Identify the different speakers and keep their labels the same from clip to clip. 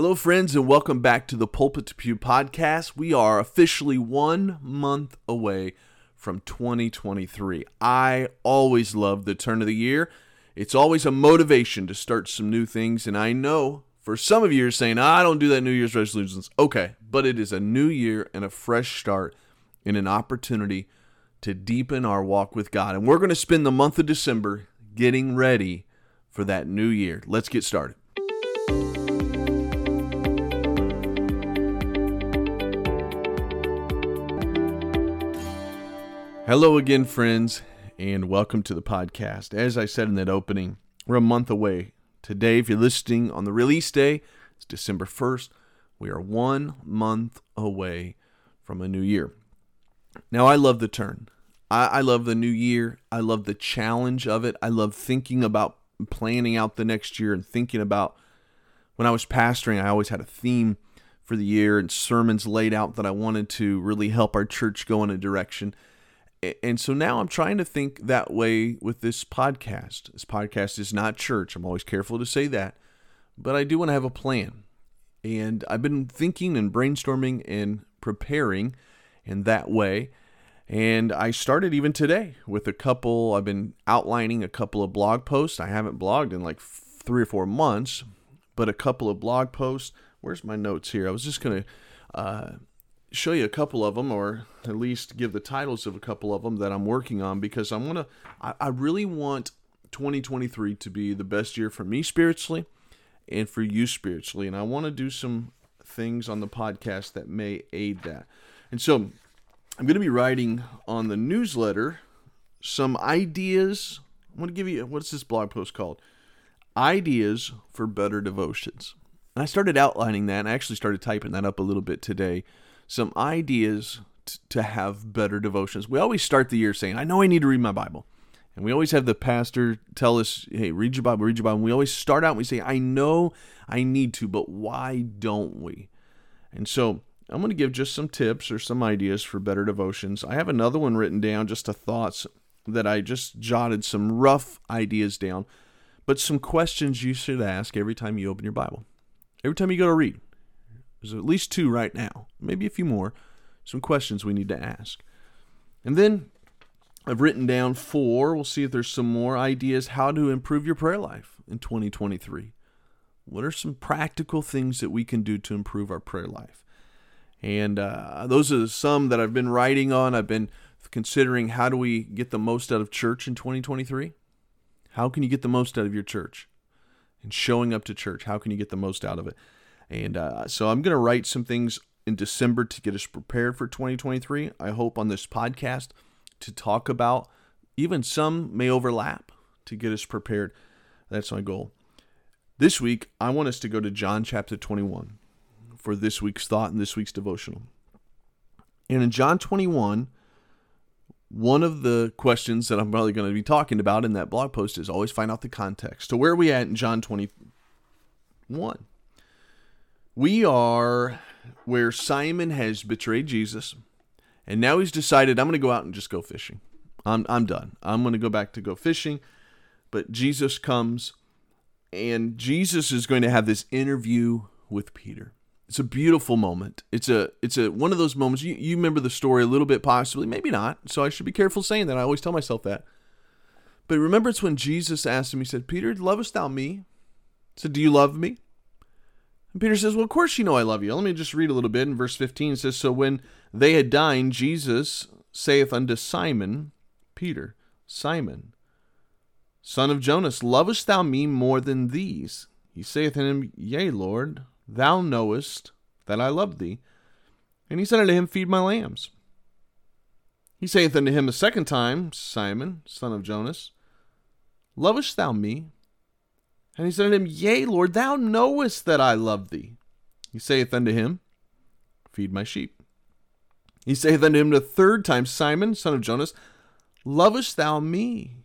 Speaker 1: Hello, friends, and welcome back to the Pulpit to Pew podcast. We are officially one month away from 2023. I always love the turn of the year. It's always a motivation to start some new things, and I know for some of you are saying, I don't do that New Year's resolutions. Okay, but it is a new year and a fresh start and an opportunity to deepen our walk with God. And we're going to spend the month of December getting ready for that new year. Let's get started. Hello again, friends, and welcome to the podcast. As I said in that opening, we're a month away. Today, if you're listening on the release day, it's December 1st. We are one month away from a new year. Now, I love the turn. I, I love the new year. I love the challenge of it. I love thinking about planning out the next year and thinking about when I was pastoring, I always had a theme for the year and sermons laid out that I wanted to really help our church go in a direction. And so now I'm trying to think that way with this podcast. This podcast is not church. I'm always careful to say that. But I do want to have a plan. And I've been thinking and brainstorming and preparing in that way. And I started even today with a couple, I've been outlining a couple of blog posts. I haven't blogged in like three or four months, but a couple of blog posts. Where's my notes here? I was just going to uh, show you a couple of them, or at least give the titles of a couple of them that I'm working on because I want to, I, I really want 2023 to be the best year for me spiritually and for you spiritually. And I want to do some things on the podcast that may aid that. And so I'm going to be writing on the newsletter some ideas. I'm going to give you what's this blog post called? Ideas for better devotions. And I started outlining that. And I actually started typing that up a little bit today. Some ideas t- to have better devotions. We always start the year saying, I know I need to read my Bible. And we always have the pastor tell us, hey, read your Bible, read your Bible. And we always start out and we say, I know I need to, but why don't we? And so I'm going to give just some tips or some ideas for better devotions. I have another one written down, just a thoughts that I just jotted some rough ideas down, but some questions you should ask every time you open your Bible. Every time you go to read. There's at least two right now, maybe a few more. Some questions we need to ask. And then I've written down four. We'll see if there's some more ideas how to improve your prayer life in 2023. What are some practical things that we can do to improve our prayer life? And uh, those are some that I've been writing on. I've been considering how do we get the most out of church in 2023? How can you get the most out of your church? And showing up to church, how can you get the most out of it? And uh, so I'm going to write some things in December to get us prepared for 2023. I hope on this podcast to talk about, even some may overlap to get us prepared. That's my goal. This week, I want us to go to John chapter 21 for this week's thought and this week's devotional. And in John 21, one of the questions that I'm probably going to be talking about in that blog post is always find out the context. So, where are we at in John 21? We are where Simon has betrayed Jesus, and now he's decided, I'm going to go out and just go fishing. I'm, I'm done. I'm going to go back to go fishing. But Jesus comes, and Jesus is going to have this interview with Peter. It's a beautiful moment. It's a it's a one of those moments you, you remember the story a little bit possibly, maybe not. So I should be careful saying that. I always tell myself that. But remember it's when Jesus asked him, he said, Peter, lovest thou me? He said, Do you love me? And Peter says, Well, of course you know I love you. Let me just read a little bit. In verse 15 it says, So when they had dined, Jesus saith unto Simon, Peter, Simon, son of Jonas, lovest thou me more than these? He saith unto him, Yea, Lord, Thou knowest that I love thee. And he said unto him, Feed my lambs. He saith unto him a second time, Simon, son of Jonas, Lovest thou me? And he said unto him, Yea, Lord, thou knowest that I love thee. He saith unto him, Feed my sheep. He saith unto him the third time, Simon, son of Jonas, Lovest thou me?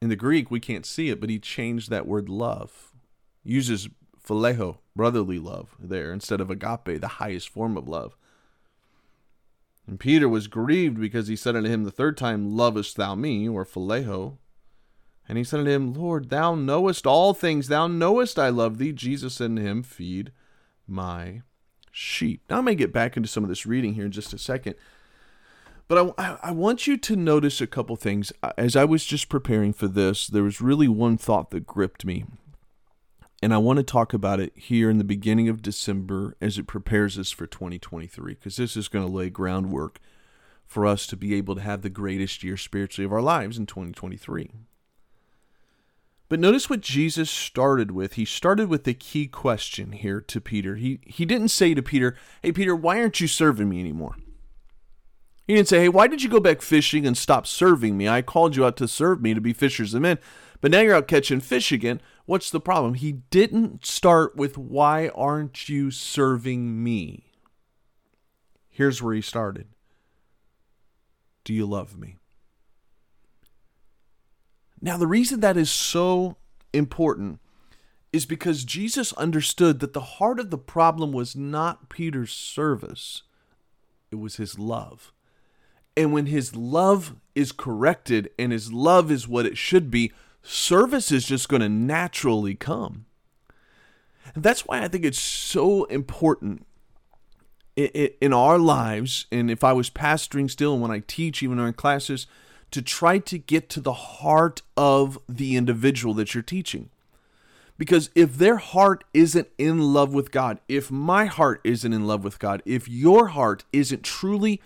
Speaker 1: In the Greek, we can't see it, but he changed that word love. Uses phileo, brotherly love, there instead of agape, the highest form of love. And Peter was grieved because he said unto him the third time, Lovest thou me, or phileo? And he said unto him, Lord, thou knowest all things, thou knowest I love thee. Jesus said unto him, Feed my sheep. Now, I may get back into some of this reading here in just a second, but I, I want you to notice a couple things. As I was just preparing for this, there was really one thought that gripped me. And I want to talk about it here in the beginning of December as it prepares us for 2023, because this is going to lay groundwork for us to be able to have the greatest year spiritually of our lives in 2023. But notice what Jesus started with. He started with a key question here to Peter. He, he didn't say to Peter, Hey, Peter, why aren't you serving me anymore? He didn't say, Hey, why did you go back fishing and stop serving me? I called you out to serve me to be fishers of men, but now you're out catching fish again. What's the problem? He didn't start with, Why aren't you serving me? Here's where he started Do you love me? Now, the reason that is so important is because Jesus understood that the heart of the problem was not Peter's service, it was his love. And when his love is corrected and his love is what it should be, service is just going to naturally come. And that's why I think it's so important in our lives. And if I was pastoring still, and when I teach, even in our classes, to try to get to the heart of the individual that you're teaching. Because if their heart isn't in love with God, if my heart isn't in love with God, if your heart isn't truly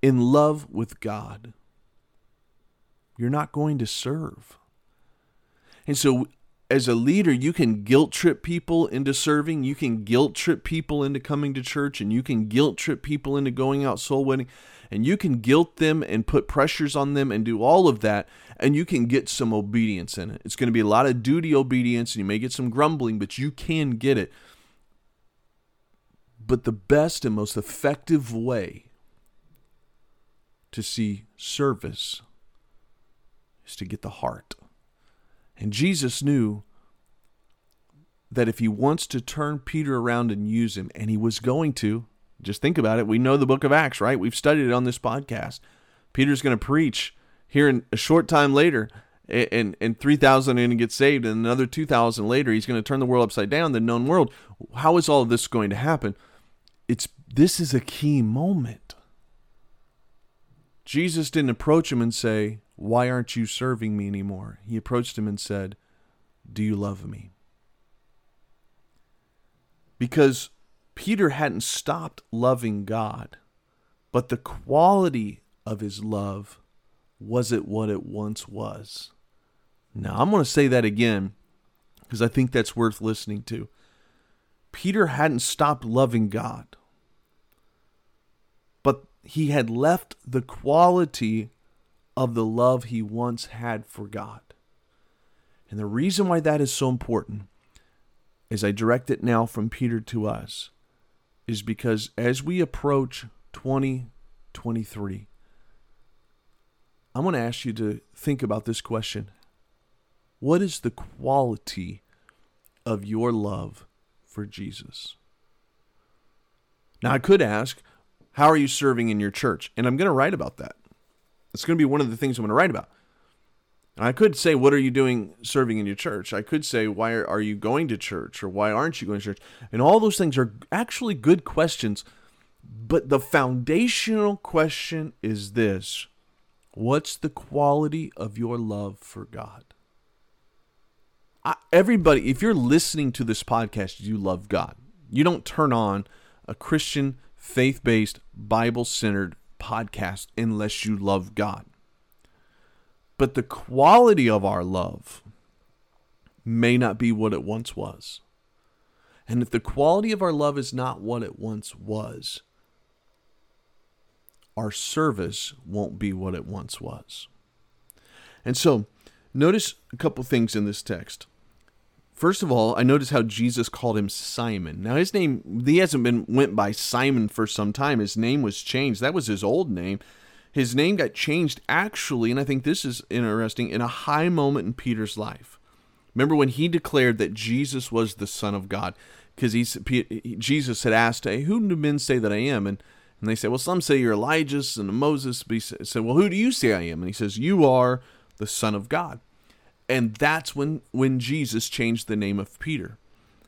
Speaker 1: in love with God, you're not going to serve. And so, as a leader, you can guilt trip people into serving. You can guilt trip people into coming to church, and you can guilt trip people into going out soul winning and you can guilt them and put pressures on them and do all of that and you can get some obedience in it. It's going to be a lot of duty obedience and you may get some grumbling but you can get it. But the best and most effective way to see service is to get the heart. And jesus knew that if he wants to turn Peter around and use him, and he was going to, just think about it. We know the book of Acts, right? We've studied it on this podcast. Peter's going to preach here in a short time later, and, and 3,000 are going to get saved, and another 2,000 later, he's going to turn the world upside down, the known world. How is all of this going to happen? It's This is a key moment. Jesus didn't approach him and say, Why aren't you serving me anymore? He approached him and said, Do you love me? Because Peter hadn't stopped loving God, but the quality of his love wasn't what it once was. Now, I'm going to say that again because I think that's worth listening to. Peter hadn't stopped loving God, but he had left the quality of the love he once had for God. And the reason why that is so important, as I direct it now from Peter to us, is because as we approach 2023, I'm going to ask you to think about this question What is the quality of your love for Jesus? Now, I could ask, How are you serving in your church? And I'm going to write about that. It's going to be one of the things I'm going to write about. I could say, What are you doing serving in your church? I could say, Why are, you going to church? Or why aren't you going to church? And all those things are actually good questions. But the foundational question is this What's the quality of your love for God? I, everybody, if you're listening to this podcast, you love God. You don't turn on a Christian, faith based, Bible centered podcast unless you love God. But the quality of our love may not be what it once was. And if the quality of our love is not what it once was, our service won't be what it once was. And so, notice a couple things in this text. First of all, I notice how Jesus called him Simon. Now his name he hasn't been went by Simon for some time. His name was changed. That was his old name. His name got changed actually, and I think this is interesting, in a high moment in Peter's life. Remember when he declared that Jesus was the Son of God? Because Jesus had asked, hey, Who do men say that I am? And, and they said, Well, some say you're Elijah and Moses. But he said, Well, who do you say I am? And he says, You are the Son of God. And that's when, when Jesus changed the name of Peter.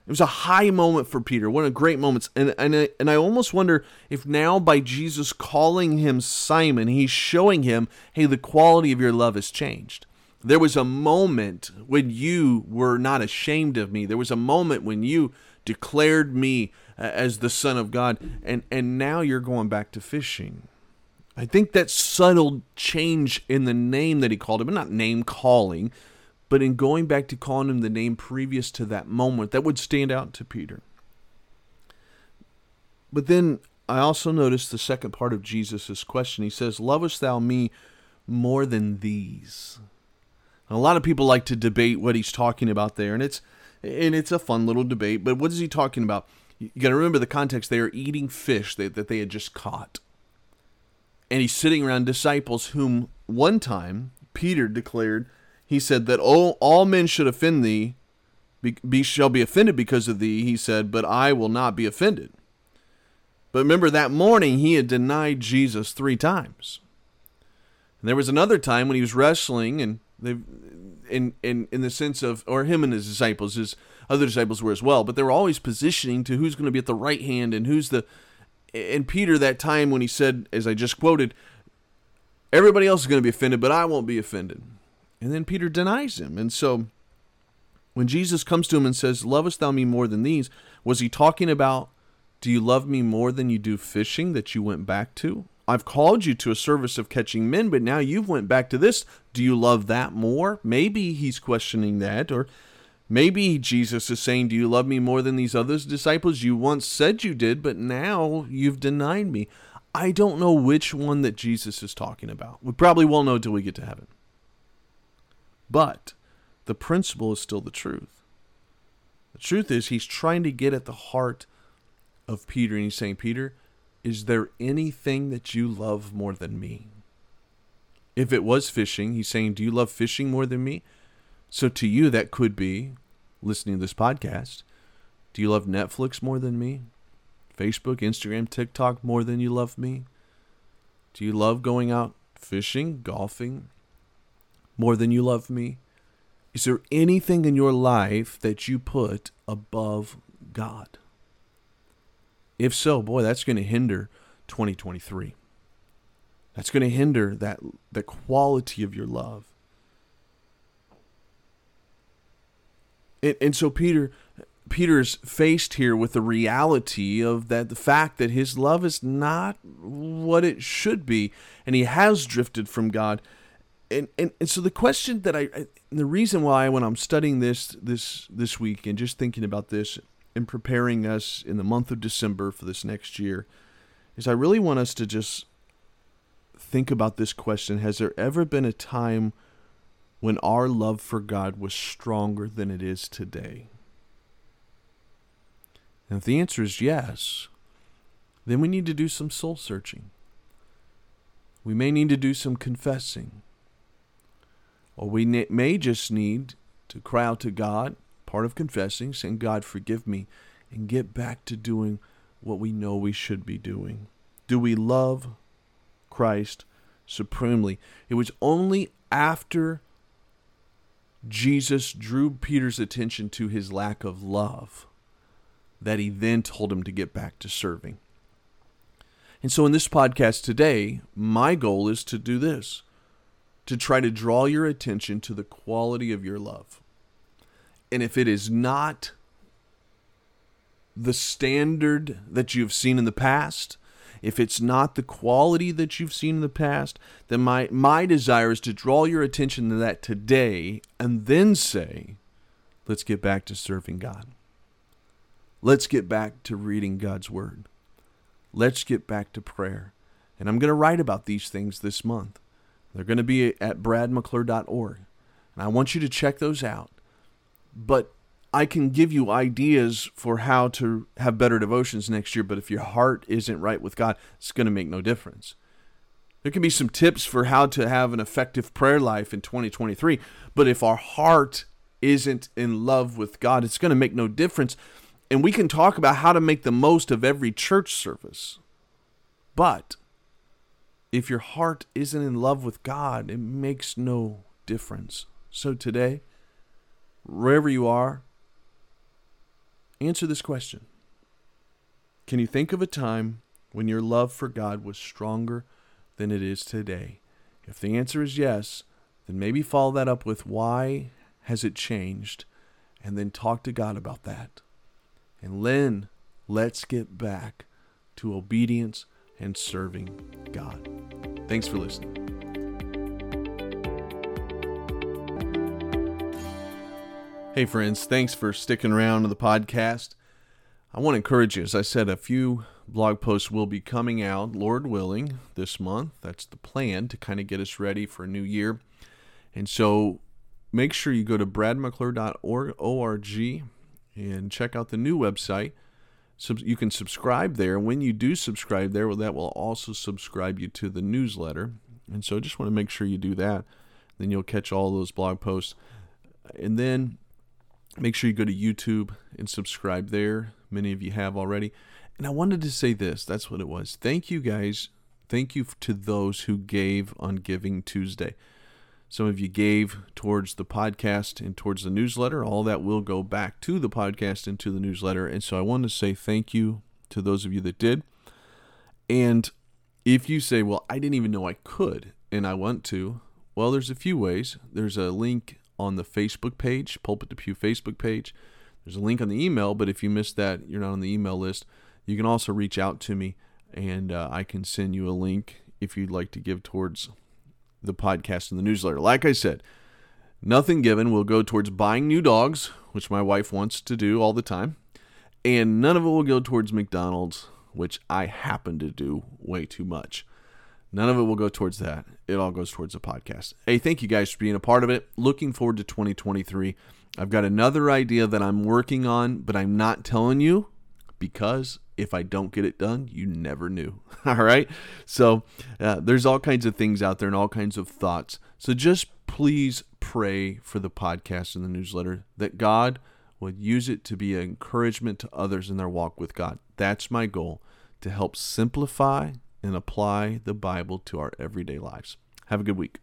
Speaker 1: It was a high moment for Peter. One of great moments. And, and, and I almost wonder if now, by Jesus calling him Simon, he's showing him, hey, the quality of your love has changed. There was a moment when you were not ashamed of me. There was a moment when you declared me uh, as the Son of God. And, and now you're going back to fishing. I think that subtle change in the name that he called him, not name calling, but in going back to calling him the name previous to that moment, that would stand out to Peter. But then I also noticed the second part of Jesus' question. He says, Lovest thou me more than these? A lot of people like to debate what he's talking about there, and it's and it's a fun little debate. But what is he talking about? You got to remember the context. They are eating fish that, that they had just caught, and he's sitting around disciples whom one time Peter declared he said that all, all men should offend thee, be, be, shall be offended because of thee, he said, but I will not be offended. But remember, that morning he had denied Jesus three times. And there was another time when he was wrestling, and they, in, in, in the sense of, or him and his disciples, his other disciples were as well, but they were always positioning to who's going to be at the right hand and who's the. And Peter, that time when he said, as I just quoted, everybody else is going to be offended, but I won't be offended. And then Peter denies him. And so when Jesus comes to him and says, Lovest thou me more than these? Was he talking about, Do you love me more than you do fishing that you went back to? I've called you to a service of catching men, but now you've went back to this. Do you love that more? Maybe he's questioning that, or maybe Jesus is saying, Do you love me more than these other disciples? You once said you did, but now you've denied me. I don't know which one that Jesus is talking about. We probably won't know until we get to heaven. But the principle is still the truth. The truth is, he's trying to get at the heart of Peter, and he's saying, Peter, is there anything that you love more than me? If it was fishing, he's saying, Do you love fishing more than me? So to you, that could be listening to this podcast. Do you love Netflix more than me? Facebook, Instagram, TikTok more than you love me? Do you love going out fishing, golfing, more than you love me? Is there anything in your life that you put above God? If so, boy, that's going to hinder 2023. That's going to hinder that the quality of your love. And, and so Peter Peter's faced here with the reality of that the fact that his love is not what it should be and he has drifted from God and, and, and so the question that I, I the reason why when I'm studying this this this week and just thinking about this and preparing us in the month of December for this next year is I really want us to just think about this question. Has there ever been a time when our love for God was stronger than it is today? And if the answer is yes then we need to do some soul searching. We may need to do some confessing or we may just need to cry out to God, part of confessing, saying, God, forgive me, and get back to doing what we know we should be doing. Do we love Christ supremely? It was only after Jesus drew Peter's attention to his lack of love that he then told him to get back to serving. And so, in this podcast today, my goal is to do this to try to draw your attention to the quality of your love. And if it is not the standard that you've seen in the past, if it's not the quality that you've seen in the past, then my, my desire is to draw your attention to that today and then say, let's get back to serving God. Let's get back to reading God's Word. Let's get back to prayer. And I'm going to write about these things this month. They're going to be at bradmcclure.org. And I want you to check those out. But I can give you ideas for how to have better devotions next year, but if your heart isn't right with God, it's going to make no difference. There can be some tips for how to have an effective prayer life in 2023, but if our heart isn't in love with God, it's going to make no difference. And we can talk about how to make the most of every church service. But if your heart isn't in love with God, it makes no difference. So today, wherever you are, answer this question Can you think of a time when your love for God was stronger than it is today? If the answer is yes, then maybe follow that up with why has it changed? And then talk to God about that. And then let's get back to obedience and serving God. Thanks for listening. Hey, friends, thanks for sticking around to the podcast. I want to encourage you, as I said, a few blog posts will be coming out, Lord willing, this month. That's the plan to kind of get us ready for a new year. And so make sure you go to bradmcclure.org and check out the new website. You can subscribe there. When you do subscribe there, well, that will also subscribe you to the newsletter. And so I just want to make sure you do that. Then you'll catch all those blog posts. And then make sure you go to YouTube and subscribe there. Many of you have already. And I wanted to say this that's what it was. Thank you guys. Thank you to those who gave on Giving Tuesday. Some of you gave towards the podcast and towards the newsletter. All that will go back to the podcast and to the newsletter. And so I want to say thank you to those of you that did. And if you say, well, I didn't even know I could and I want to, well, there's a few ways. There's a link on the Facebook page, Pulpit to Pew Facebook page. There's a link on the email, but if you missed that, you're not on the email list. You can also reach out to me and uh, I can send you a link if you'd like to give towards the podcast and the newsletter. Like I said, nothing given will go towards buying new dogs, which my wife wants to do all the time, and none of it will go towards McDonald's, which I happen to do way too much. None of it will go towards that. It all goes towards the podcast. Hey, thank you guys for being a part of it. Looking forward to 2023. I've got another idea that I'm working on, but I'm not telling you because if I don't get it done, you never knew. all right. So uh, there's all kinds of things out there and all kinds of thoughts. So just please pray for the podcast and the newsletter that God would use it to be an encouragement to others in their walk with God. That's my goal to help simplify and apply the Bible to our everyday lives. Have a good week.